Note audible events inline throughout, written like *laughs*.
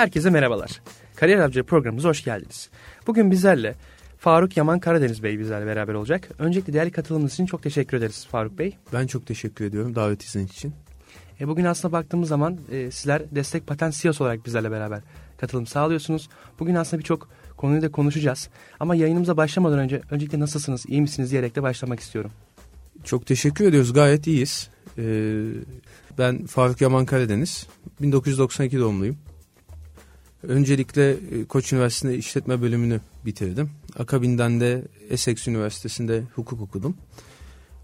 Herkese merhabalar. Kariyer Avcı programımıza hoş geldiniz. Bugün bizlerle Faruk Yaman Karadeniz Bey bizlerle beraber olacak. Öncelikle değerli katılımınız için çok teşekkür ederiz Faruk Bey. Ben çok teşekkür ediyorum davetiniz için. E, bugün aslında baktığımız zaman e, sizler Destek Patent CEO'su olarak bizlerle beraber katılım sağlıyorsunuz. Bugün aslında birçok konuyu da konuşacağız. Ama yayınımıza başlamadan önce öncelikle nasılsınız, iyi misiniz diyerek de başlamak istiyorum. Çok teşekkür ediyoruz. Gayet iyiyiz. Ee, ben Faruk Yaman Karadeniz. 1992 doğumluyum. Öncelikle e, Koç Üniversitesi'nde işletme bölümünü bitirdim. Akabinden de Essex Üniversitesi'nde hukuk okudum.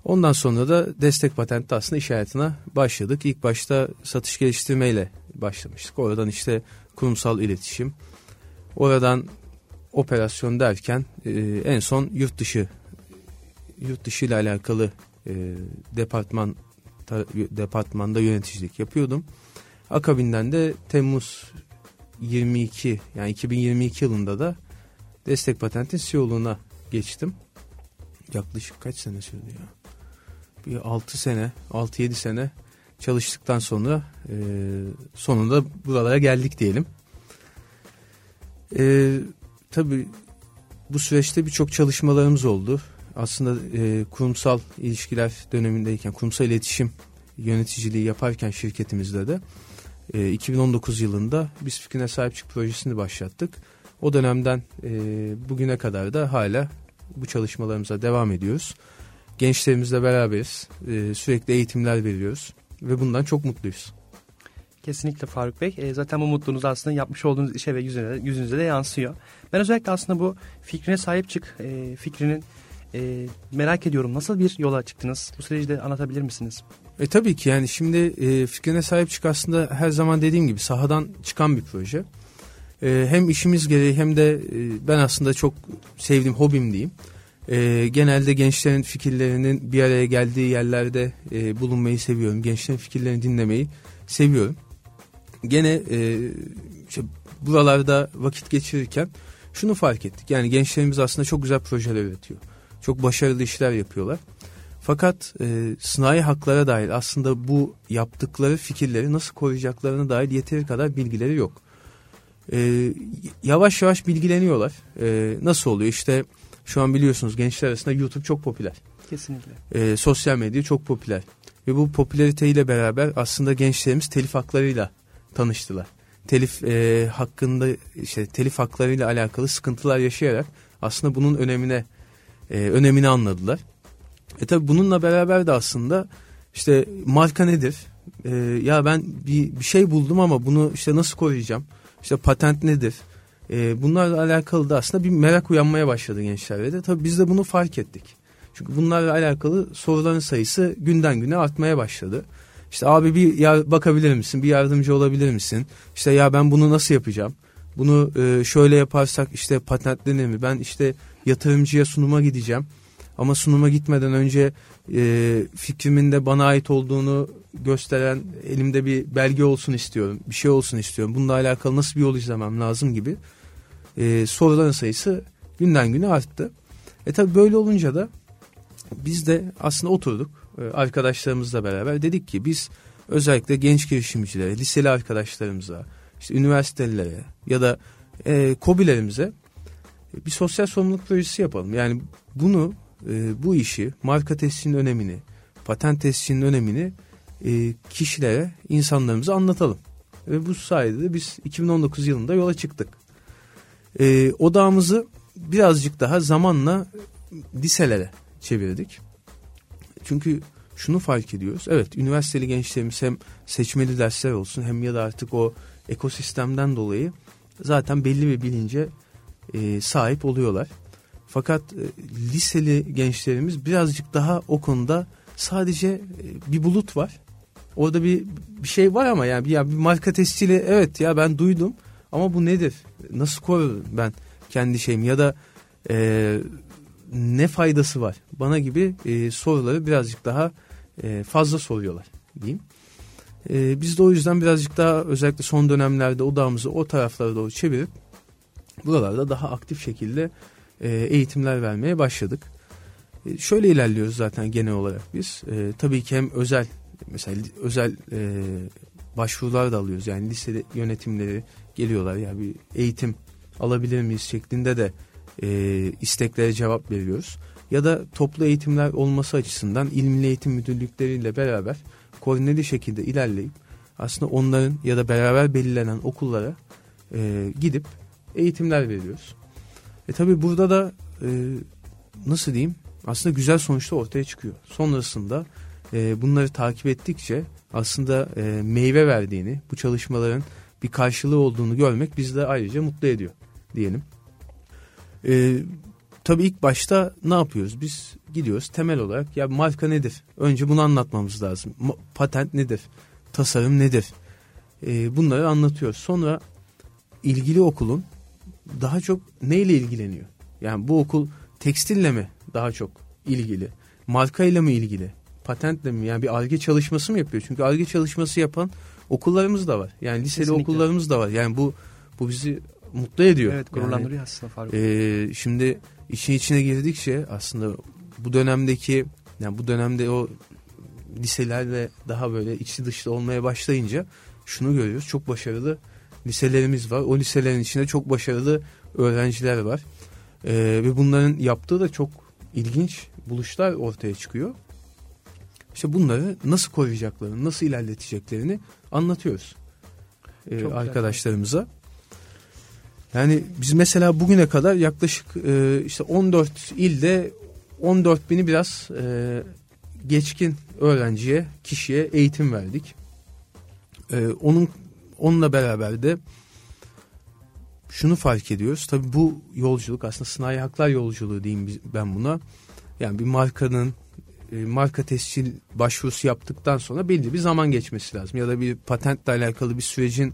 Ondan sonra da destek patenti aslında iş hayatına başladık. İlk başta satış geliştirmeyle başlamıştık. Oradan işte kurumsal iletişim, oradan operasyon derken e, en son yurt dışı yurt dışı ile alakalı e, departman departmanda yöneticilik yapıyordum. Akabinden de Temmuz 22 yani 2022 yılında da destek patentin CEO'luğuna geçtim. Yaklaşık kaç sene sürdü ya? Bir 6 sene, 6-7 sene çalıştıktan sonra e, sonunda buralara geldik diyelim. E, tabii bu süreçte birçok çalışmalarımız oldu. Aslında e, kurumsal ilişkiler dönemindeyken, kurumsal iletişim yöneticiliği yaparken şirketimizde de e, 2019 yılında biz fikrine sahip çık projesini başlattık. O dönemden e, bugüne kadar da hala bu çalışmalarımıza devam ediyoruz. Gençlerimizle beraberiz. E, sürekli eğitimler veriyoruz ve bundan çok mutluyuz. Kesinlikle Faruk Bey. E, zaten bu mutluluğunuz aslında yapmış olduğunuz işe ve yüzüne, yüzünüze de yansıyor. Ben özellikle aslında bu fikrine sahip çık e, fikrinin e, merak ediyorum. Nasıl bir yola çıktınız? Bu süreci de anlatabilir misiniz? E tabii ki yani şimdi e, fikrine sahip çık aslında her zaman dediğim gibi sahadan çıkan bir proje. E, hem işimiz gereği hem de e, ben aslında çok sevdiğim hobim diyeyim. E, genelde gençlerin fikirlerinin bir araya geldiği yerlerde e, bulunmayı seviyorum. Gençlerin fikirlerini dinlemeyi seviyorum. Gene e, işte buralarda vakit geçirirken şunu fark ettik. Yani gençlerimiz aslında çok güzel projeler üretiyor. Çok başarılı işler yapıyorlar. Fakat e, sınai haklara dair aslında bu yaptıkları fikirleri nasıl koruyacaklarına dair yeteri kadar bilgileri yok. E, yavaş yavaş bilgileniyorlar. E, nasıl oluyor? İşte şu an biliyorsunuz gençler arasında YouTube çok popüler. Kesinlikle. E, sosyal medya çok popüler. Ve bu popülariteyle beraber aslında gençlerimiz telif haklarıyla tanıştılar. Telif e, hakkında işte telif haklarıyla alakalı sıkıntılar yaşayarak aslında bunun önemine e, önemini anladılar. E tabi bununla beraber de aslında işte marka nedir? E, ya ben bir, bir şey buldum ama bunu işte nasıl koruyacağım? İşte patent nedir? E, bunlarla alakalı da aslında bir merak uyanmaya başladı gençlerde de. Tabi biz de bunu fark ettik. Çünkü bunlarla alakalı soruların sayısı günden güne artmaya başladı. İşte abi bir ya bakabilir misin? Bir yardımcı olabilir misin? İşte ya ben bunu nasıl yapacağım? Bunu e, şöyle yaparsak işte patentlenir mi? Ben işte yatırımcıya sunuma gideceğim. Ama sunuma gitmeden önce e, fikrimin de bana ait olduğunu gösteren elimde bir belge olsun istiyorum. Bir şey olsun istiyorum. Bununla alakalı nasıl bir yol izlemem lazım gibi e, soruların sayısı günden güne arttı. E tabi böyle olunca da biz de aslında oturduk e, arkadaşlarımızla beraber dedik ki biz özellikle genç girişimcilere, liseli arkadaşlarımıza, işte üniversitelilere ya da e, kobilerimize bir sosyal sorumluluk projesi yapalım. Yani bunu e, bu işi marka tescilinin önemini, patent tescilinin önemini e, kişilere, insanlarımıza anlatalım. Ve bu sayede de biz 2019 yılında yola çıktık. E, odağımızı birazcık daha zamanla liselere çevirdik. Çünkü şunu fark ediyoruz. Evet üniversiteli gençlerimiz hem seçmeli dersler olsun hem ya da artık o ekosistemden dolayı zaten belli bir bilince e, sahip oluyorlar. Fakat e, liseli gençlerimiz birazcık daha o konuda sadece e, bir bulut var. Orada bir bir şey var ama yani ya bir marka testiyle evet ya ben duydum ama bu nedir? Nasıl korurum ben kendi şeyim ya da e, ne faydası var? Bana gibi e, soruları birazcık daha e, fazla soruyorlar diyeyim. E, biz de o yüzden birazcık daha özellikle son dönemlerde odağımızı o taraflara doğru çevirip buralarda daha aktif şekilde e, eğitimler vermeye başladık. E, şöyle ilerliyoruz zaten genel olarak biz. E, tabii ki hem özel mesela özel e, başvurular da alıyoruz. Yani lise yönetimleri geliyorlar ya bir eğitim alabilir miyiz şeklinde de e, isteklere cevap veriyoruz. Ya da toplu eğitimler olması açısından ilmi eğitim müdürlükleriyle beraber koordineli şekilde ilerleyip aslında onların ya da beraber belirlenen okullara e, gidip eğitimler veriyoruz. E tabi burada da e, nasıl diyeyim aslında güzel sonuçta ortaya çıkıyor. Sonrasında e, bunları takip ettikçe aslında e, meyve verdiğini, bu çalışmaların bir karşılığı olduğunu görmek bizi de ayrıca mutlu ediyor diyelim. E, tabii ilk başta ne yapıyoruz? Biz gidiyoruz temel olarak ya marka nedir? Önce bunu anlatmamız lazım. Patent nedir? Tasarım nedir? E, bunları anlatıyoruz. Sonra ilgili okulun daha çok neyle ilgileniyor? Yani bu okul tekstille mi daha çok ilgili? Markayla mı ilgili? Patentle mi? Yani bir arge çalışması mı yapıyor? Çünkü arge çalışması yapan okullarımız da var. Yani liseli Kesinlikle. okullarımız da var. Yani bu bu bizi mutlu ediyor. Evet gururlandırıyor yani, aslında Faruk. E, şimdi işin içine girdikçe aslında bu dönemdeki yani bu dönemde o liselerle daha böyle içi dışlı olmaya başlayınca şunu görüyoruz. Çok başarılı liselerimiz var. O liselerin içinde çok başarılı öğrenciler var. Ee, ve bunların yaptığı da çok ilginç buluşlar ortaya çıkıyor. İşte bunları nasıl koruyacaklarını, nasıl ilerleteceklerini anlatıyoruz e, arkadaşlarımıza. Yani biz mesela bugüne kadar yaklaşık e, işte 14 ilde 14 bini biraz e, geçkin öğrenciye, kişiye eğitim verdik. E, onun onunla beraber de şunu fark ediyoruz. Tabii bu yolculuk aslında sınai haklar yolculuğu diyeyim ben buna. Yani bir markanın e, marka tescil başvurusu yaptıktan sonra belli bir zaman geçmesi lazım. Ya da bir patentle alakalı bir sürecin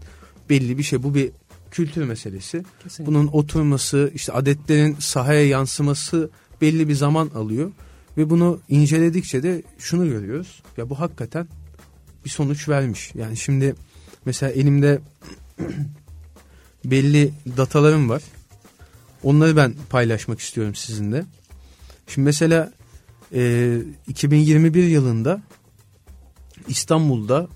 belli bir şey. Bu bir kültür meselesi. Kesinlikle. Bunun oturması, işte adetlerin sahaya yansıması belli bir zaman alıyor. Ve bunu inceledikçe de şunu görüyoruz. Ya bu hakikaten bir sonuç vermiş. Yani şimdi mesela elimde *clears throat* belli datalarım var. Onları ben paylaşmak istiyorum sizinle. Şimdi mesela e, 2021 yılında İstanbul'da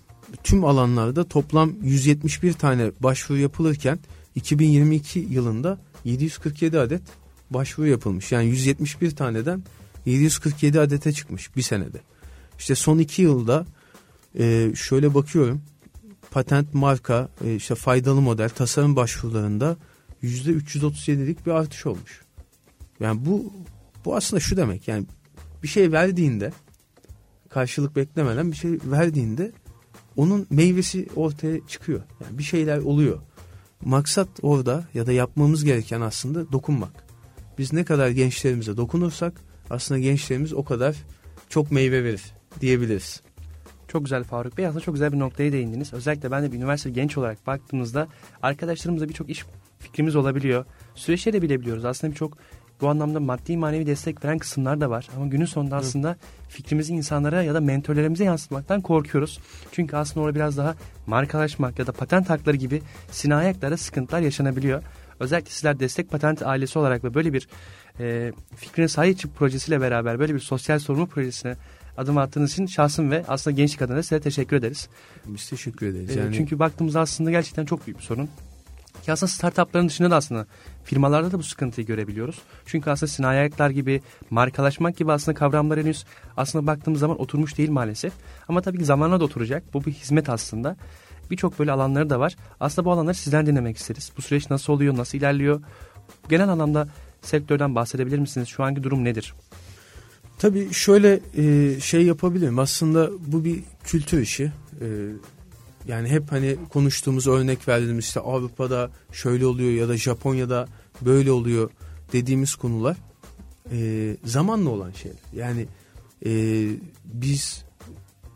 tüm alanlarda toplam 171 tane başvuru yapılırken 2022 yılında 747 adet başvuru yapılmış. Yani 171 taneden 747 adete çıkmış bir senede. İşte son iki yılda e, şöyle bakıyorum patent marka e, işte faydalı model tasarım başvurularında yüzde 337'lik bir artış olmuş. Yani bu bu aslında şu demek yani bir şey verdiğinde karşılık beklemeden bir şey verdiğinde onun meyvesi ortaya çıkıyor. Yani bir şeyler oluyor. Maksat orada ya da yapmamız gereken aslında dokunmak. Biz ne kadar gençlerimize dokunursak aslında gençlerimiz o kadar çok meyve verir diyebiliriz. Çok güzel Faruk Bey. Aslında çok güzel bir noktaya değindiniz. Özellikle ben de bir üniversite genç olarak baktığımızda arkadaşlarımızla birçok iş fikrimiz olabiliyor. Süreçleri de bilebiliyoruz. Aslında birçok bu anlamda maddi manevi destek veren kısımlar da var. Ama günün sonunda aslında fikrimizi insanlara ya da mentorlarımıza yansıtmaktan korkuyoruz. Çünkü aslında orada biraz daha markalaşmak ya da patent hakları gibi sinayaklara sıkıntılar yaşanabiliyor. Özellikle sizler destek patent ailesi olarak ve böyle bir e, fikrine sahip projesiyle beraber böyle bir sosyal sorumlu projesine adım attığınız için şahsım ve aslında gençlik adına size teşekkür ederiz. Biz teşekkür ederiz. Yani... Çünkü baktığımızda aslında gerçekten çok büyük bir sorun. Ki aslında startupların dışında da aslında firmalarda da bu sıkıntıyı görebiliyoruz. Çünkü aslında sinayi ayaklar gibi, markalaşmak gibi aslında kavramlar henüz aslında baktığımız zaman oturmuş değil maalesef. Ama tabii ki zamanla da oturacak. Bu bir hizmet aslında. Birçok böyle alanları da var. Aslında bu alanları sizden dinlemek isteriz. Bu süreç nasıl oluyor, nasıl ilerliyor? Genel anlamda sektörden bahsedebilir misiniz? Şu anki durum nedir? Tabii şöyle e, şey yapabilirim. Aslında bu bir kültür işi. E, yani hep hani konuştuğumuz örnek verdiğimiz işte Avrupa'da şöyle oluyor ya da Japonya'da böyle oluyor dediğimiz konular e, zamanla olan şeyler. Yani e, biz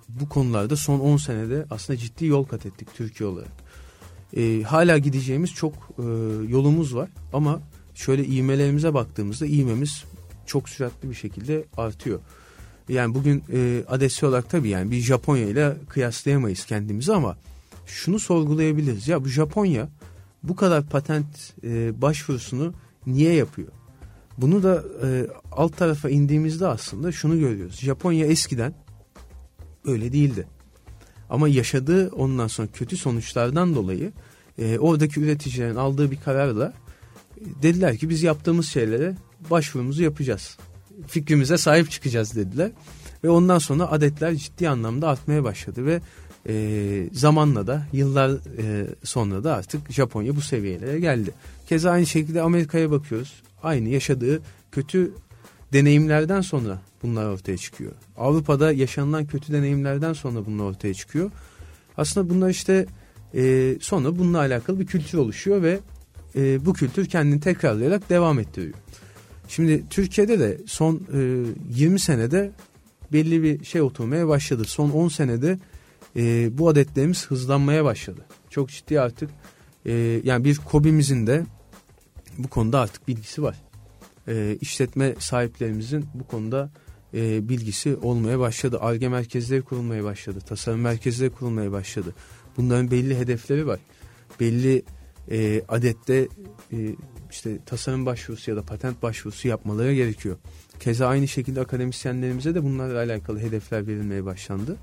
bu konularda son 10 senede aslında ciddi yol kat ettik Türkiye olarak. E, hala gideceğimiz çok e, yolumuz var ama şöyle ivmelerimize baktığımızda ivmemiz çok süratli bir şekilde artıyor. Yani bugün e, adesi olarak tabii yani bir Japonya ile kıyaslayamayız kendimizi ama şunu sorgulayabiliriz. Ya bu Japonya bu kadar patent e, başvurusunu niye yapıyor? Bunu da e, alt tarafa indiğimizde aslında şunu görüyoruz. Japonya eskiden öyle değildi. Ama yaşadığı ondan sonra kötü sonuçlardan dolayı e, oradaki üreticilerin aldığı bir kararla e, dediler ki biz yaptığımız şeylere başvurumuzu yapacağız. Fikrimize sahip çıkacağız dediler. Ve ondan sonra adetler ciddi anlamda artmaya başladı ve e, zamanla da yıllar e, sonra da artık Japonya bu seviyelere geldi. Keza aynı şekilde Amerika'ya bakıyoruz. Aynı yaşadığı kötü deneyimlerden sonra bunlar ortaya çıkıyor. Avrupa'da yaşanılan kötü deneyimlerden sonra bunlar ortaya çıkıyor. Aslında bunlar işte e, sonra bununla alakalı bir kültür oluşuyor ve e, bu kültür kendini tekrarlayarak devam ettiriyor. Şimdi Türkiye'de de son e, 20 senede belli bir şey oturmaya başladı. Son 10 senede e, bu adetlerimiz hızlanmaya başladı. Çok ciddi artık e, yani bir kobimizin de bu konuda artık bilgisi var. E, işletme sahiplerimizin bu konuda e, bilgisi olmaya başladı. ARGE merkezleri kurulmaya başladı. Tasarım merkezleri kurulmaya başladı. Bunların belli hedefleri var. Belli e, adette e, işte tasarım başvurusu ya da patent başvurusu yapmaları gerekiyor. Keza aynı şekilde akademisyenlerimize de bunlarla alakalı hedefler verilmeye başlandı.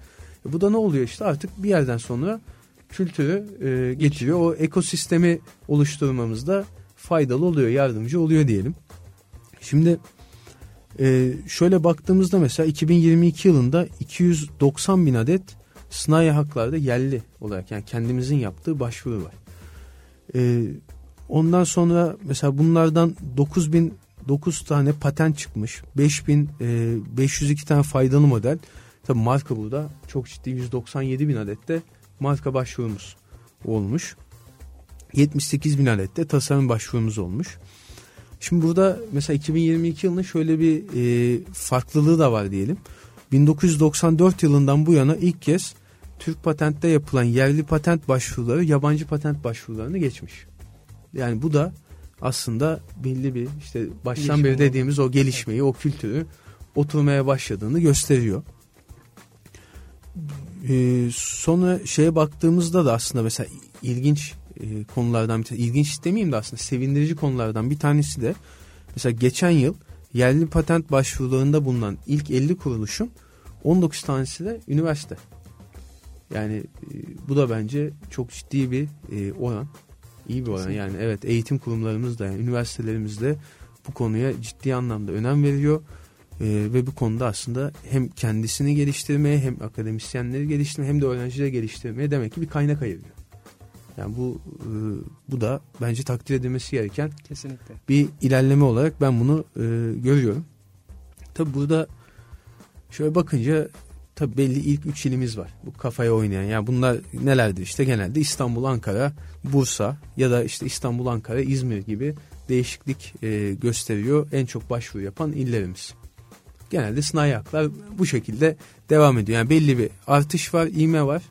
E, bu da ne oluyor işte artık bir yerden sonra kültürü e, getiriyor. O ekosistemi oluşturmamızda faydalı oluyor, yardımcı oluyor diyelim. Şimdi e, şöyle baktığımızda mesela 2022 yılında 290 bin adet sınai haklarda yerli olarak yani kendimizin yaptığı başvuru var. E, ondan sonra mesela bunlardan 9000 9 tane patent çıkmış. 5502 e, tane faydalı model. Tabii marka burada çok ciddi 197 bin adette marka başvurumuz olmuş. 78 bin adette tasarım başvurumuz olmuş. Şimdi burada mesela 2022 yılında şöyle bir e, farklılığı da var diyelim. 1994 yılından bu yana ilk kez Türk patentte yapılan yerli patent başvuruları yabancı patent başvurularını geçmiş. Yani bu da aslında belli bir işte baştan Gelişme beri dediğimiz o gelişmeyi, o kültürü oturmaya başladığını gösteriyor. Ee, sonra şeye baktığımızda da aslında mesela ilginç e, konulardan bir tanesi, ilginç demeyeyim de aslında sevindirici konulardan bir tanesi de mesela geçen yıl yerli patent başvurularında bulunan ilk 50 kuruluşun 19 tanesi de üniversite. Yani e, bu da bence çok ciddi bir e, oran. İyi bir oran yani evet eğitim kurumlarımız da yani üniversitelerimiz de bu konuya ciddi anlamda önem veriyor. Ee, ve bu konuda aslında hem kendisini geliştirmeye hem akademisyenleri geliştirmeye hem de öğrencileri geliştirmeye demek ki bir kaynak ayırıyor. Yani bu e, bu da bence takdir edilmesi gereken kesinlikle bir ilerleme olarak ben bunu e, görüyorum. Tabi burada şöyle bakınca tabi belli ilk üç ilimiz var. Bu kafaya oynayan. Yani bunlar nelerdir? İşte genelde İstanbul, Ankara, Bursa ya da işte İstanbul, Ankara, İzmir gibi değişiklik e, gösteriyor. En çok başvuru yapan illerimiz. Genelde sınai haklar bu şekilde devam ediyor. Yani belli bir artış var, iğme var.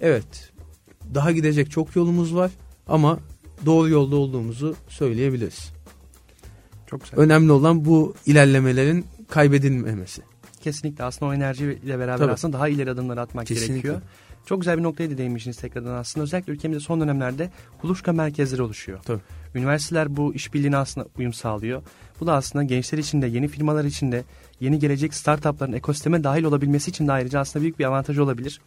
Evet daha gidecek çok yolumuz var ama doğru yolda olduğumuzu söyleyebiliriz. Çok güzel. Önemli olan bu ilerlemelerin kaybedilmemesi. Kesinlikle aslında o enerjiyle beraber Tabii. aslında daha ileri adımlar atmak Kesinlikle. gerekiyor. Çok güzel bir noktaya da değinmişsiniz tekrardan aslında. Özellikle ülkemizde son dönemlerde kuluçka merkezleri oluşuyor. Tabii. Üniversiteler bu işbirliğine aslında uyum sağlıyor. Bu da aslında gençler için de yeni firmalar için de yeni gelecek startupların ekosisteme dahil olabilmesi için de ayrıca aslında büyük bir avantaj olabilir.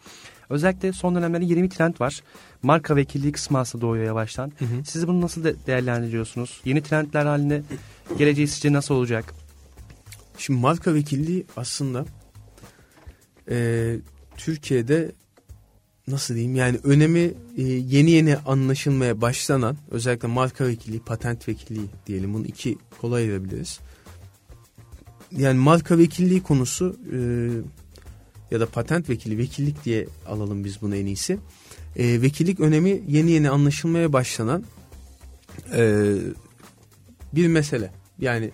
Özellikle son dönemlerde yeni bir trend var. Marka vekilliği kısmı aslında doğuyor yavaştan. Hı hı. Siz bunu nasıl de değerlendiriyorsunuz? Yeni trendler halinde geleceği sizce nasıl olacak? Şimdi marka vekilliği aslında e, Türkiye'de nasıl diyeyim yani önemi e, yeni yeni anlaşılmaya başlanan özellikle marka vekilliği, patent vekilliği diyelim bunu iki kolay ayırabiliriz. Yani marka vekilliği konusu e, ya da patent vekili, vekillik diye alalım biz bunu en iyisi. E, vekillik önemi yeni yeni anlaşılmaya başlanan e, bir mesele. Yani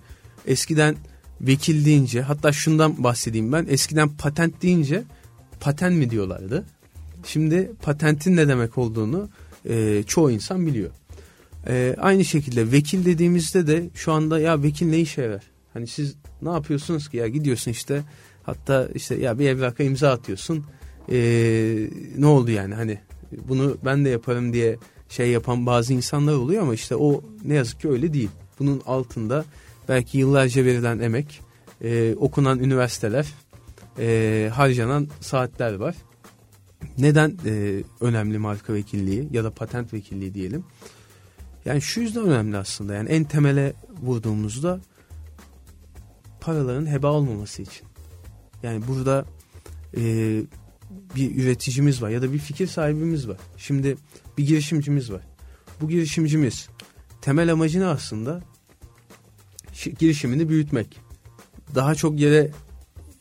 eskiden vekil deyince hatta şundan bahsedeyim ben eskiden patent deyince patent mi diyorlardı. Şimdi patentin ne demek olduğunu e, çoğu insan biliyor. E, aynı şekilde vekil dediğimizde de şu anda ya vekil ne işe yarar? Hani siz ne yapıyorsunuz ki ya gidiyorsun işte hatta işte ya bir evlaka imza atıyorsun. E, ne oldu yani hani bunu ben de yaparım diye şey yapan bazı insanlar oluyor ama işte o ne yazık ki öyle değil. Bunun altında belki yıllarca verilen emek, e, okunan üniversiteler, e, harcanan saatler var. Neden e, önemli marka vekilliği ya da patent vekilliği diyelim? Yani şu yüzden önemli aslında. Yani en temele vurduğumuzda paraların heba olmaması için. Yani burada e, bir üreticimiz var ya da bir fikir sahibimiz var. Şimdi bir girişimcimiz var. Bu girişimcimiz temel amacı ne aslında? Girişimini büyütmek. Daha çok yere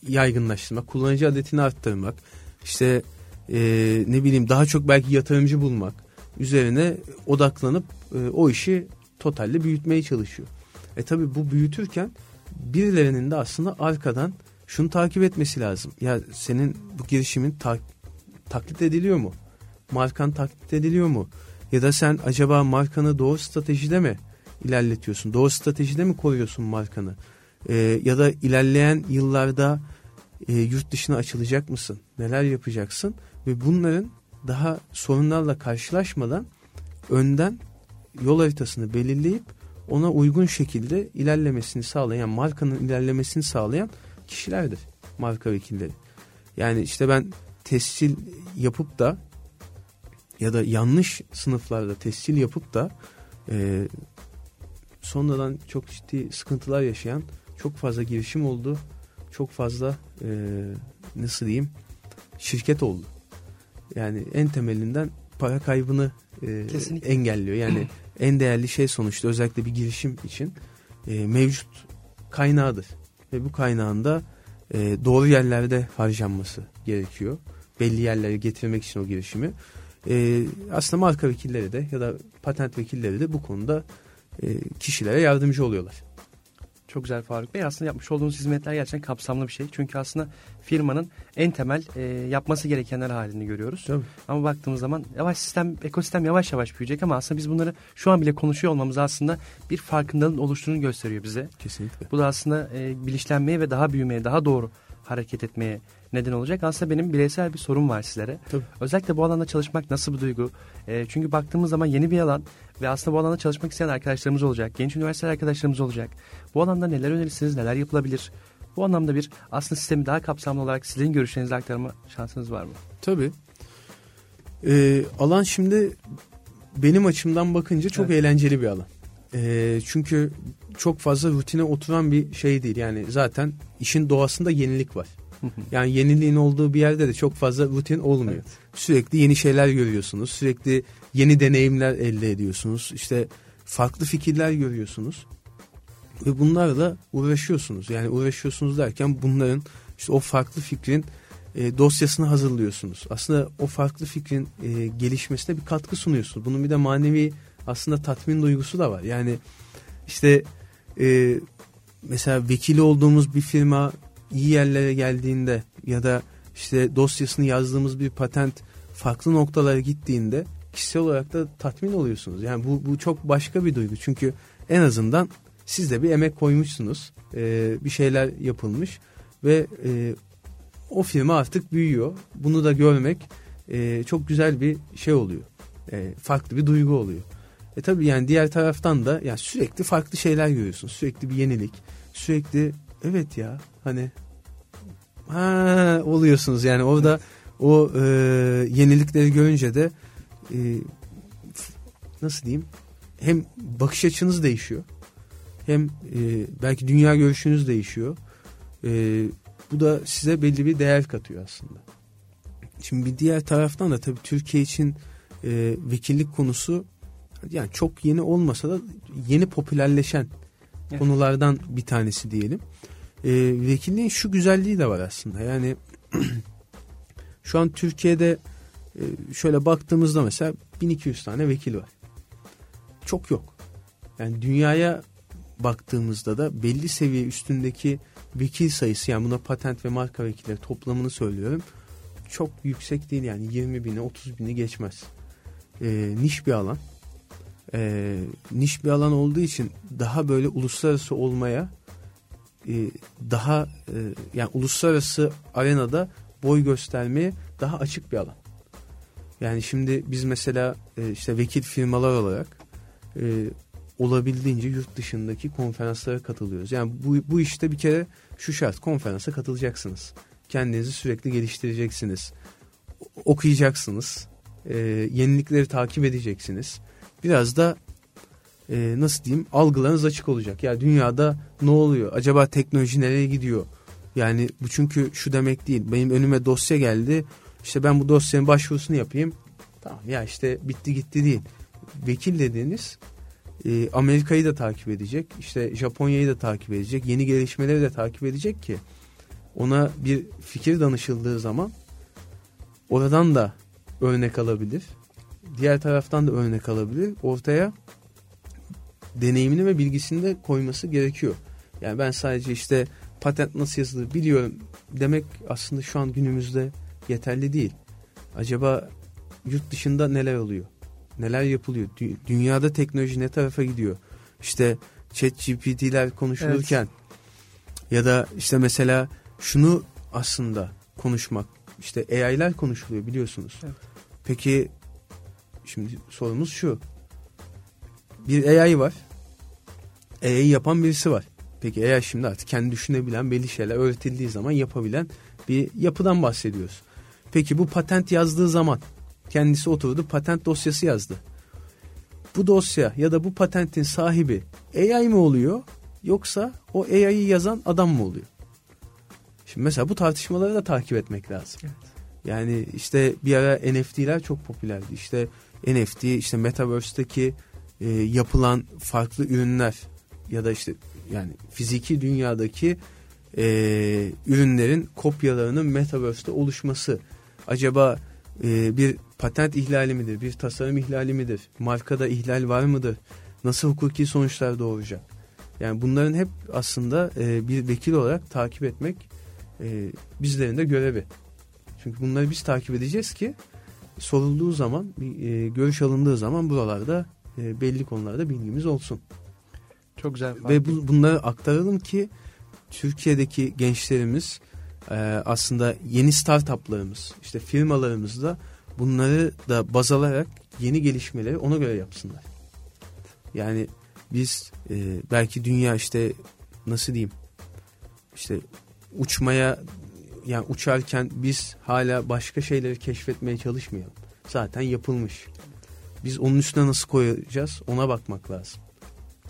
yaygınlaştırmak, kullanıcı adetini arttırmak, işte e, ne bileyim daha çok belki yatırımcı bulmak üzerine odaklanıp e, o işi totalde büyütmeye çalışıyor. E tabi bu büyütürken birilerinin de aslında arkadan şunu takip etmesi lazım. Ya senin bu girişimin ta taklit ediliyor mu? Markan taklit ediliyor mu? Ya da sen acaba markanı doğru stratejide mi ilerletiyorsun? Doğru stratejide mi koruyorsun markanı? Ee, ya da ilerleyen yıllarda e, yurt dışına açılacak mısın? Neler yapacaksın? Ve bunların daha sorunlarla karşılaşmadan önden yol haritasını belirleyip ona uygun şekilde ilerlemesini sağlayan, markanın ilerlemesini sağlayan kişilerdir marka vekilleri. Yani işte ben tescil yapıp da ya da yanlış sınıflarda tescil yapıp da e, sonradan çok ciddi sıkıntılar yaşayan çok fazla girişim oldu. Çok fazla e, nasıl diyeyim şirket oldu. Yani en temelinden para kaybını e, engelliyor. Yani *clears throat* en değerli şey sonuçta özellikle bir girişim için e, mevcut kaynağıdır. Ve bu kaynağında e, doğru yerlerde harcanması gerekiyor. Belli yerlere getirmek için o girişimi. E, aslında marka vekilleri de ya da patent vekilleri de bu konuda kişilere yardımcı oluyorlar. Çok güzel Faruk Bey. Aslında yapmış olduğunuz hizmetler gerçekten kapsamlı bir şey. Çünkü aslında firmanın en temel e, yapması gerekenler halini görüyoruz. Tabii. Ama baktığımız zaman yavaş sistem, ekosistem yavaş yavaş büyüyecek ama aslında biz bunları şu an bile konuşuyor olmamız aslında bir farkındalığın oluştuğunu gösteriyor bize. Kesinlikle. Bu da aslında e, bilinçlenmeye ve daha büyümeye, daha doğru hareket etmeye neden olacak. Aslında benim bireysel bir sorum var sizlere. Tabii. Özellikle bu alanda çalışmak nasıl bir duygu? E, çünkü baktığımız zaman yeni bir alan ve aslında bu alanda çalışmak isteyen arkadaşlarımız olacak. Genç üniversite arkadaşlarımız olacak. Bu alanda neler önerirsiniz, neler yapılabilir? Bu anlamda bir aslında sistemi daha kapsamlı olarak sizin görüşlerinizi aktarma şansınız var mı? Tabii. Ee, alan şimdi benim açımdan bakınca çok evet. eğlenceli bir alan. Ee, çünkü çok fazla rutine oturan bir şey değil. Yani zaten işin doğasında yenilik var. yani yeniliğin olduğu bir yerde de çok fazla rutin olmuyor. Evet. Sürekli yeni şeyler görüyorsunuz. Sürekli yeni deneyimler elde ediyorsunuz. İşte farklı fikirler görüyorsunuz. Ve bunlarla uğraşıyorsunuz. Yani uğraşıyorsunuz derken bunların işte o farklı fikrin e, dosyasını hazırlıyorsunuz. Aslında o farklı fikrin e, gelişmesine bir katkı sunuyorsunuz. Bunun bir de manevi aslında tatmin duygusu da var. Yani işte e, mesela vekili olduğumuz bir firma iyi yerlere geldiğinde ya da işte dosyasını yazdığımız bir patent farklı noktalara gittiğinde kişisel olarak da tatmin oluyorsunuz. Yani bu, bu çok başka bir duygu. Çünkü en azından siz de bir emek koymuşsunuz. E, bir şeyler yapılmış ve e, o firma artık büyüyor. Bunu da görmek e, çok güzel bir şey oluyor. E, farklı bir duygu oluyor. E tabii yani diğer taraftan da yani sürekli farklı şeyler görüyorsun. Sürekli bir yenilik. Sürekli evet ya hani ha oluyorsunuz yani orada o e, yenilikleri görünce de e, nasıl diyeyim hem bakış açınız değişiyor hem e, belki dünya görüşünüz değişiyor. E, bu da size belli bir değer katıyor aslında. Şimdi bir diğer taraftan da tabii Türkiye için e, vekillik konusu yani çok yeni olmasa da yeni popülerleşen evet. konulardan bir tanesi diyelim. E, vekilliğin şu güzelliği de var aslında. Yani *clears throat* şu an Türkiye'de e, şöyle baktığımızda mesela 1200 tane vekil var. Çok yok. Yani dünyaya baktığımızda da belli seviye üstündeki vekil sayısı yani buna patent ve marka vekilleri toplamını söylüyorum. Çok yüksek değil yani 20 bini 30 bini geçmez. E, niş bir alan. E, niş bir alan olduğu için daha böyle uluslararası olmaya e, daha e, yani uluslararası arenada boy göstermeye daha açık bir alan. Yani şimdi biz mesela e, işte vekil firmalar olarak e, olabildiğince yurt dışındaki konferanslara katılıyoruz. Yani bu, bu işte bir kere şu şart konferansa katılacaksınız. Kendinizi sürekli geliştireceksiniz. okuyacaksınız. E, yenilikleri takip edeceksiniz. Biraz da e, nasıl diyeyim algılarınız açık olacak. Ya dünyada ne oluyor? Acaba teknoloji nereye gidiyor? Yani bu çünkü şu demek değil. Benim önüme dosya geldi. İşte ben bu dosyanın başvurusunu yapayım. Tamam ya işte bitti gitti değil. Vekil dediğiniz e, Amerika'yı da takip edecek. işte Japonya'yı da takip edecek. Yeni gelişmeleri de takip edecek ki ona bir fikir danışıldığı zaman oradan da örnek alabilir. Diğer taraftan da örnek alabilir. Ortaya deneyimini ve bilgisini de koyması gerekiyor. Yani ben sadece işte patent nasıl yazılır biliyorum demek aslında şu an günümüzde yeterli değil. Acaba yurt dışında neler oluyor? Neler yapılıyor? Dünyada teknoloji ne tarafa gidiyor? İşte chat GPT'ler konuşulurken evet. ya da işte mesela şunu aslında konuşmak işte AI'ler konuşuluyor biliyorsunuz. Evet. Peki şimdi sorumuz şu. Bir AI var. AI yapan birisi var. Peki AI şimdi artık kendi düşünebilen belli şeyler öğretildiği zaman yapabilen bir yapıdan bahsediyoruz. Peki bu patent yazdığı zaman kendisi oturdu patent dosyası yazdı. Bu dosya ya da bu patentin sahibi AI mi oluyor yoksa o AI'yi yazan adam mı oluyor? Şimdi mesela bu tartışmaları da takip etmek lazım. Evet. Yani işte bir ara NFT'ler çok popülerdi. İşte NFT işte Metaverse'deki e, yapılan farklı ürünler ya da işte yani fiziki dünyadaki e, ürünlerin kopyalarının Metaverse'de oluşması acaba e, bir patent ihlali midir, bir tasarım ihlali midir, markada ihlal var mıdır, nasıl hukuki sonuçlar doğuracak? Yani bunların hep aslında e, bir vekil olarak takip etmek e, bizlerin de görevi. Çünkü bunları biz takip edeceğiz ki sorulduğu zaman, e, görüş alındığı zaman buralarda e, belli konularda bilgimiz olsun. Çok güzel. Ve bu, bunları aktaralım ki Türkiye'deki gençlerimiz e, aslında yeni startuplarımız, işte firmalarımızda bunları da baz alarak yeni gelişmeleri ona göre yapsınlar. Yani biz e, belki dünya işte nasıl diyeyim işte uçmaya yani uçarken biz hala başka şeyleri keşfetmeye çalışmayalım. Zaten yapılmış. Biz onun üstüne nasıl koyacağız ona bakmak lazım.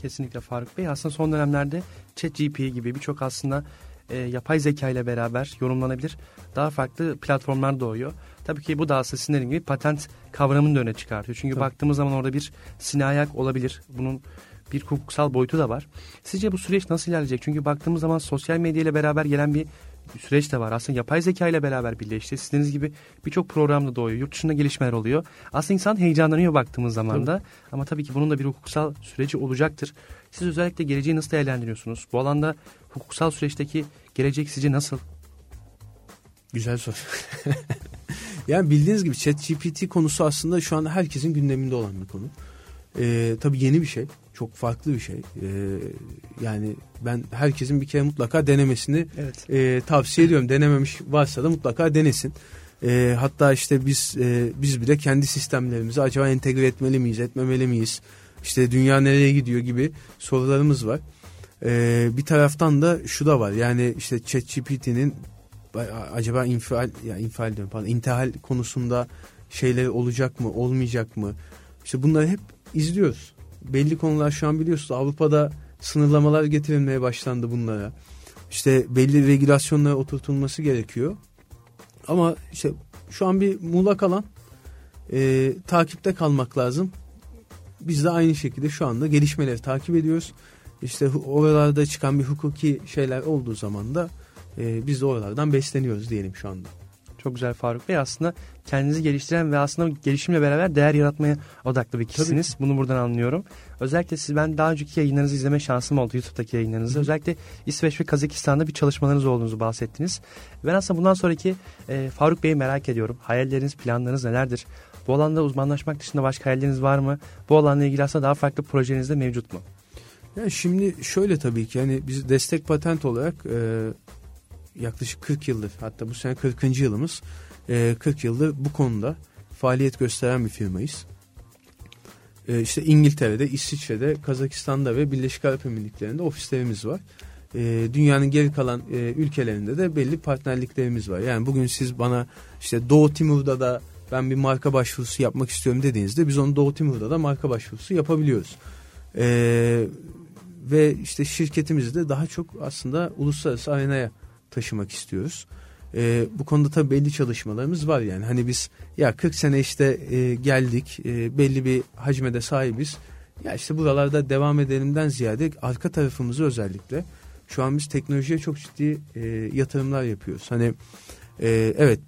Kesinlikle Faruk Bey. Aslında son dönemlerde ChatGPT gibi birçok aslında e, yapay zeka ile beraber yorumlanabilir daha farklı platformlar doğuyor. Tabii ki bu da aslında sizin gibi patent kavramını da öne çıkartıyor. Çünkü Tabii. baktığımız zaman orada bir sinayak olabilir. Bunun bir hukuksal boyutu da var. Sizce bu süreç nasıl ilerleyecek? Çünkü baktığımız zaman sosyal medya ile beraber gelen bir süreç de var. Aslında yapay zeka ile beraber birleşti. Siziniz gibi birçok programda doğuyor. Yurt dışında gelişmeler oluyor. Aslında insan heyecanlanıyor baktığımız zaman da. Ama tabii ki bunun da bir hukuksal süreci olacaktır. Siz özellikle geleceği nasıl değerlendiriyorsunuz? Bu alanda hukuksal süreçteki gelecek sizce nasıl? Güzel soru. *laughs* yani bildiğiniz gibi ChatGPT konusu aslında şu anda herkesin gündeminde olan bir konu. Ee, tabii yeni bir şey. Çok farklı bir şey. Ee, yani ben herkesin bir kere mutlaka denemesini evet. e, tavsiye ediyorum. Denememiş varsa da mutlaka denesin. E, hatta işte biz e, biz bile kendi sistemlerimizi acaba entegre etmeli miyiz, etmemeli miyiz? İşte dünya nereye gidiyor gibi sorularımız var. E, bir taraftan da şu da var. Yani işte ChatGPT'nin acaba infial ya infial diyorum pardon intihal konusunda şeyler olacak mı, olmayacak mı? İşte bunları hep izliyoruz. Belli konular şu an biliyorsunuz Avrupa'da sınırlamalar getirilmeye başlandı bunlara. İşte belli regülasyonlara oturtulması gerekiyor. Ama işte şu an bir muğlak alan e, takipte kalmak lazım. Biz de aynı şekilde şu anda gelişmeleri takip ediyoruz. İşte oralarda çıkan bir hukuki şeyler olduğu zaman da e, biz de oralardan besleniyoruz diyelim şu anda. Çok güzel Faruk Bey. Aslında kendinizi geliştiren ve aslında gelişimle beraber değer yaratmaya odaklı bir kişisiniz. Tabii. Bunu buradan anlıyorum. Özellikle siz ben daha önceki yayınlarınızı izleme şansım oldu YouTube'daki yayınlarınızı. Hı. Özellikle İsveç ve Kazakistan'da bir çalışmalarınız olduğunuzu bahsettiniz. Ben aslında bundan sonraki e, Faruk Bey'i merak ediyorum. Hayalleriniz, planlarınız nelerdir? Bu alanda uzmanlaşmak dışında başka hayalleriniz var mı? Bu alanla ilgili aslında daha farklı projeniz de mevcut mu? Yani şimdi şöyle tabii ki yani biz destek patent olarak e, yaklaşık 40 yıldır hatta bu sene 40. yılımız e, 40 yıldır bu konuda faaliyet gösteren bir firmayız. E, işte İngiltere'de, İsviçre'de, Kazakistan'da ve Birleşik Arap Emirlikleri'nde ofislerimiz var. e, dünyanın geri kalan e, ülkelerinde de belli partnerliklerimiz var. Yani bugün siz bana işte Doğu Timur'da da ben bir marka başvurusu yapmak istiyorum dediğinizde biz onu Doğu Timur'da da marka başvurusu yapabiliyoruz. E, ve işte şirketimizi de daha çok aslında uluslararası arenaya taşımak istiyoruz. E, bu konuda tabii belli çalışmalarımız var yani. Hani biz ya 40 sene işte e, geldik e, belli bir hacmede sahibiz. Ya işte buralarda devam edelimden ziyade arka tarafımızı özellikle şu an biz teknolojiye çok ciddi e, yatırımlar yapıyoruz. Hani e, evet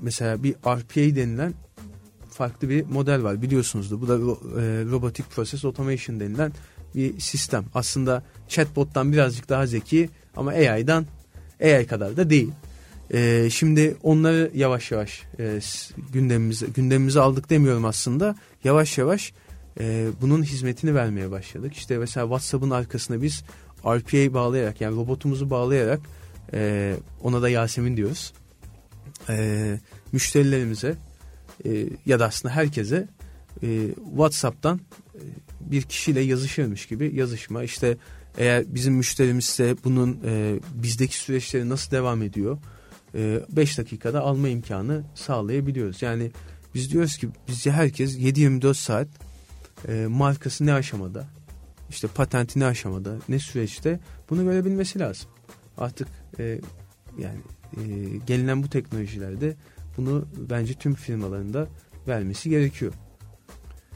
mesela bir RPA denilen farklı bir model var biliyorsunuzdur. Bu da e, Robotic Process Automation denilen bir sistem. Aslında chatbot'tan birazcık daha zeki ama AI'dan AI kadar da değil. E, şimdi onları yavaş yavaş e, gündemimize gündemimize aldık demiyorum aslında. Yavaş yavaş e, bunun hizmetini vermeye başladık. İşte mesela WhatsApp'ın arkasına biz RPA bağlayarak yani robotumuzu bağlayarak e, ona da Yasemin diyoruz. E, müşterilerimize e, ya da aslında herkese e, WhatsApp'tan e, bir kişiyle yazışırmış gibi yazışma işte eğer bizim müşterimizse bunun e, bizdeki süreçleri nasıl devam ediyor 5 e, dakikada alma imkanı sağlayabiliyoruz. Yani biz diyoruz ki bizce herkes 7-24 saat e, markası ne aşamada işte patenti ne aşamada ne süreçte bunu görebilmesi lazım. Artık e, yani e, gelinen bu teknolojilerde bunu bence tüm firmalarında vermesi gerekiyor.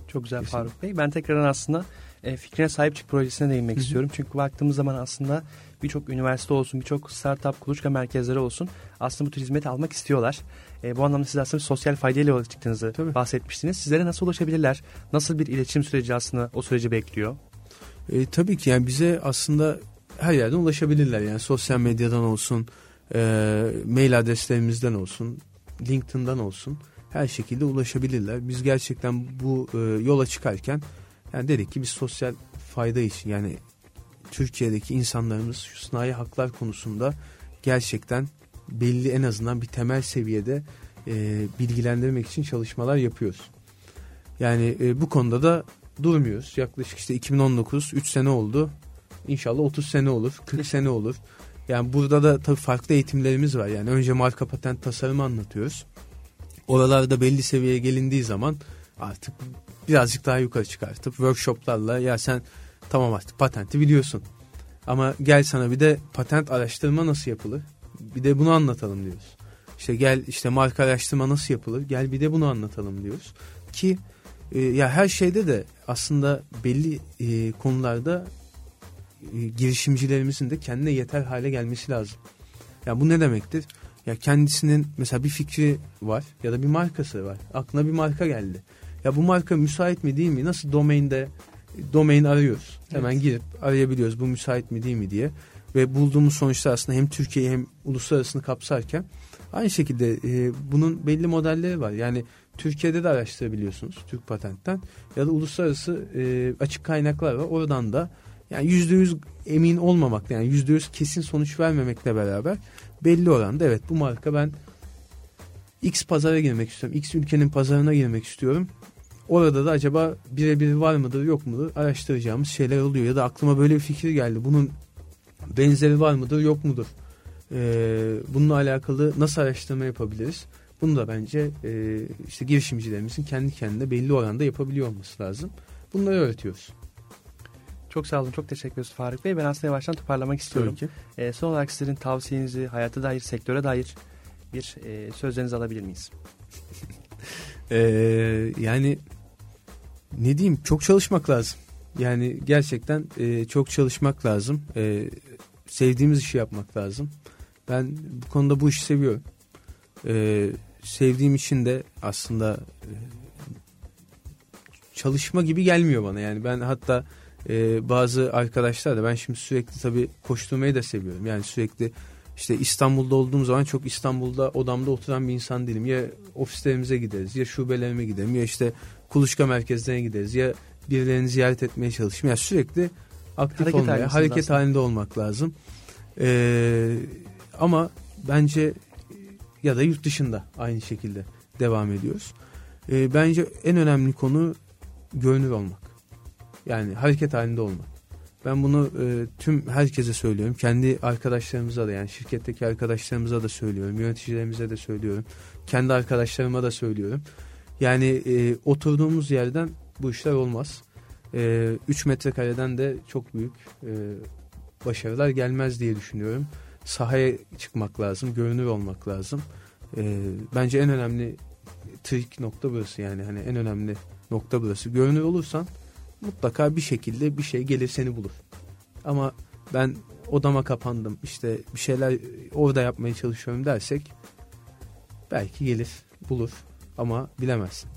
Çok güzel Kesinlikle. Faruk Bey. Ben tekrardan aslında e, fikrine sahip çık projesine değinmek istiyorum. Çünkü baktığımız zaman aslında birçok üniversite olsun, birçok startup, kuluçka merkezleri olsun aslında bu tür hizmeti almak istiyorlar. E, bu anlamda siz aslında sosyal faydayla yola çıktığınızı Tabii. bahsetmiştiniz. Sizlere nasıl ulaşabilirler? Nasıl bir iletişim süreci aslında o süreci bekliyor? E, tabii ki yani bize aslında her yerden ulaşabilirler. Yani sosyal medyadan olsun, e, mail adreslerimizden olsun, LinkedIn'dan olsun her şekilde ulaşabilirler. Biz gerçekten bu e, yola çıkarken yani dedik ki biz sosyal fayda için yani Türkiye'deki insanlarımız şu sanayi haklar konusunda gerçekten belli en azından bir temel seviyede e, bilgilendirmek için çalışmalar yapıyoruz. Yani e, bu konuda da durmuyoruz. Yaklaşık işte 2019 3 sene oldu. İnşallah 30 sene olur, 40 sene olur. Yani burada da tabii farklı eğitimlerimiz var. Yani önce marka patent tasarımı anlatıyoruz. Oralarda belli seviyeye gelindiği zaman artık birazcık daha yukarı çıkartıp workshoplarla ya sen tamam artık patenti biliyorsun. Ama gel sana bir de patent araştırma nasıl yapılır? Bir de bunu anlatalım diyoruz. İşte gel işte marka araştırma nasıl yapılır? Gel bir de bunu anlatalım diyoruz. Ki e, ya her şeyde de aslında belli e, konularda e, girişimcilerimizin de kendine yeter hale gelmesi lazım. Ya bu ne demektir? Ya kendisinin mesela bir fikri var ya da bir markası var. Aklına bir marka geldi. Ya bu marka müsait mi değil mi? Nasıl domainde domain arıyoruz. Hemen evet. girip arayabiliyoruz bu müsait mi değil mi diye. Ve bulduğumuz sonuçta aslında hem Türkiye'yi hem uluslararasını kapsarken aynı şekilde e, bunun belli modelleri var. Yani Türkiye'de de araştırabiliyorsunuz Türk patentten ya da uluslararası e, açık kaynaklar var. Oradan da yani yüzde yüz emin olmamakla yani yüzde yüz kesin sonuç vermemekle beraber belli oranda evet bu marka ben X pazara girmek istiyorum. X ülkenin pazarına girmek istiyorum. Orada da acaba birebir var mıdır yok mudur araştıracağımız şeyler oluyor. Ya da aklıma böyle bir fikir geldi. Bunun benzeri var mıdır yok mudur? Ee, bununla alakalı nasıl araştırma yapabiliriz? Bunu da bence e, işte girişimcilerimizin kendi kendine belli oranda yapabiliyor olması lazım. Bunları öğretiyoruz. Çok sağ olun, çok teşekkür ederiz Faruk Bey. Ben aslında yavaştan toparlamak istiyorum. E, son olarak sizlerin tavsiyenizi, hayata dair, sektöre dair bir e, sözlerinizi alabilir miyiz? *laughs* ee, yani ne diyeyim çok çalışmak lazım. Yani gerçekten e, çok çalışmak lazım. E, sevdiğimiz işi yapmak lazım. Ben bu konuda bu işi seviyorum. E, sevdiğim için de aslında e, çalışma gibi gelmiyor bana. Yani ben hatta e, bazı arkadaşlar da ben şimdi sürekli tabii koşturmayı da seviyorum. Yani sürekli işte İstanbul'da olduğum zaman çok İstanbul'da odamda oturan bir insan değilim. Ya ofislerimize gideriz ya şubelerime giderim ya işte kuluçka merkezlerine gideriz ya birilerini ziyaret etmeye çalışayım. Yani sürekli aktif hareket olmaya, hareket aslında. halinde olmak lazım. Ee, ama bence ya da yurt dışında aynı şekilde devam ediyoruz. Ee, bence en önemli konu görünür olmak. Yani hareket halinde olmak. Ben bunu e, tüm herkese söylüyorum. Kendi arkadaşlarımıza da yani şirketteki arkadaşlarımıza da söylüyorum. Yöneticilerimize de söylüyorum. Kendi arkadaşlarıma da söylüyorum. Yani e, oturduğumuz yerden bu işler olmaz. 3 e, metrekareden de çok büyük e, başarılar gelmez diye düşünüyorum. Sahaya çıkmak lazım, görünür olmak lazım. E, bence en önemli trik nokta burası yani hani en önemli nokta burası. Görünür olursan mutlaka bir şekilde bir şey gelir seni bulur. Ama ben odama kapandım işte bir şeyler orada yapmaya çalışıyorum dersek belki gelir bulur ama bilemezsin.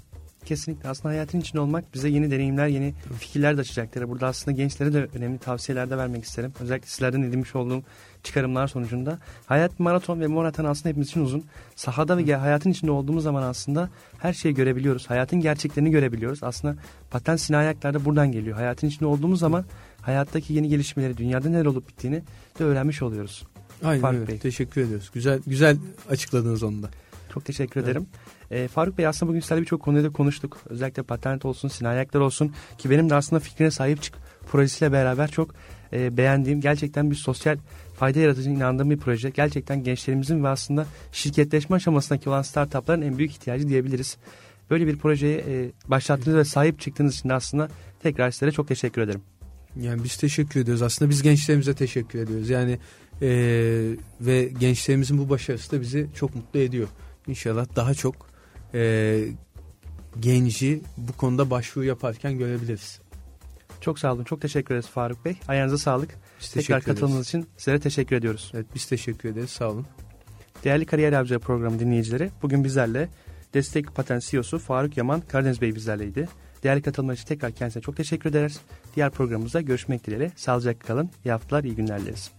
Kesinlikle aslında hayatın içinde olmak bize yeni deneyimler, yeni fikirler de açacaktır. Burada aslında gençlere de önemli tavsiyeler de vermek isterim. Özellikle sizlerden edinmiş olduğum çıkarımlar sonucunda. Hayat maraton ve maraton aslında hepimiz için uzun. Sahada ve hayatın içinde olduğumuz zaman aslında her şeyi görebiliyoruz. Hayatın gerçeklerini görebiliyoruz. Aslında paten silah ayaklarda buradan geliyor. Hayatın içinde olduğumuz zaman hayattaki yeni gelişmeleri, dünyada neler olup bittiğini de öğrenmiş oluyoruz. Aynen Faruk öyle. Bey. Teşekkür ediyoruz. Güzel güzel açıkladınız onu da. Çok teşekkür evet. ederim. E, Faruk Bey aslında bugün sizlerle birçok konuda konuştuk. Özellikle patent olsun, sinayaklar olsun ki benim de aslında fikrine sahip çık projesiyle beraber çok e, beğendiğim gerçekten bir sosyal fayda yaratıcı inandığım bir proje. Gerçekten gençlerimizin ve aslında şirketleşme aşamasındaki olan startupların en büyük ihtiyacı diyebiliriz. Böyle bir projeye e, başlattığınız ve sahip çıktığınız için de aslında tekrar sizlere çok teşekkür ederim. Yani biz teşekkür ediyoruz. Aslında biz gençlerimize teşekkür ediyoruz. Yani e, ve gençlerimizin bu başarısı da bizi çok mutlu ediyor. İnşallah daha çok e, genci bu konuda başvuru yaparken görebiliriz. Çok sağ olun. Çok teşekkür ederiz Faruk Bey. Ayağınıza sağlık. Biz Tekrar katıldığınız için sizlere teşekkür ediyoruz. Evet biz teşekkür ederiz. Sağ olun. Değerli Kariyer Avcıları programı dinleyicileri bugün bizlerle Destek Patent CEO'su Faruk Yaman Karadeniz Bey bizlerleydi. Değerli katılımlar için tekrar kendisine çok teşekkür ederiz. Diğer programımızda görüşmek dileğiyle. Sağlıcakla kalın. İyi haftalar, iyi günler dileriz.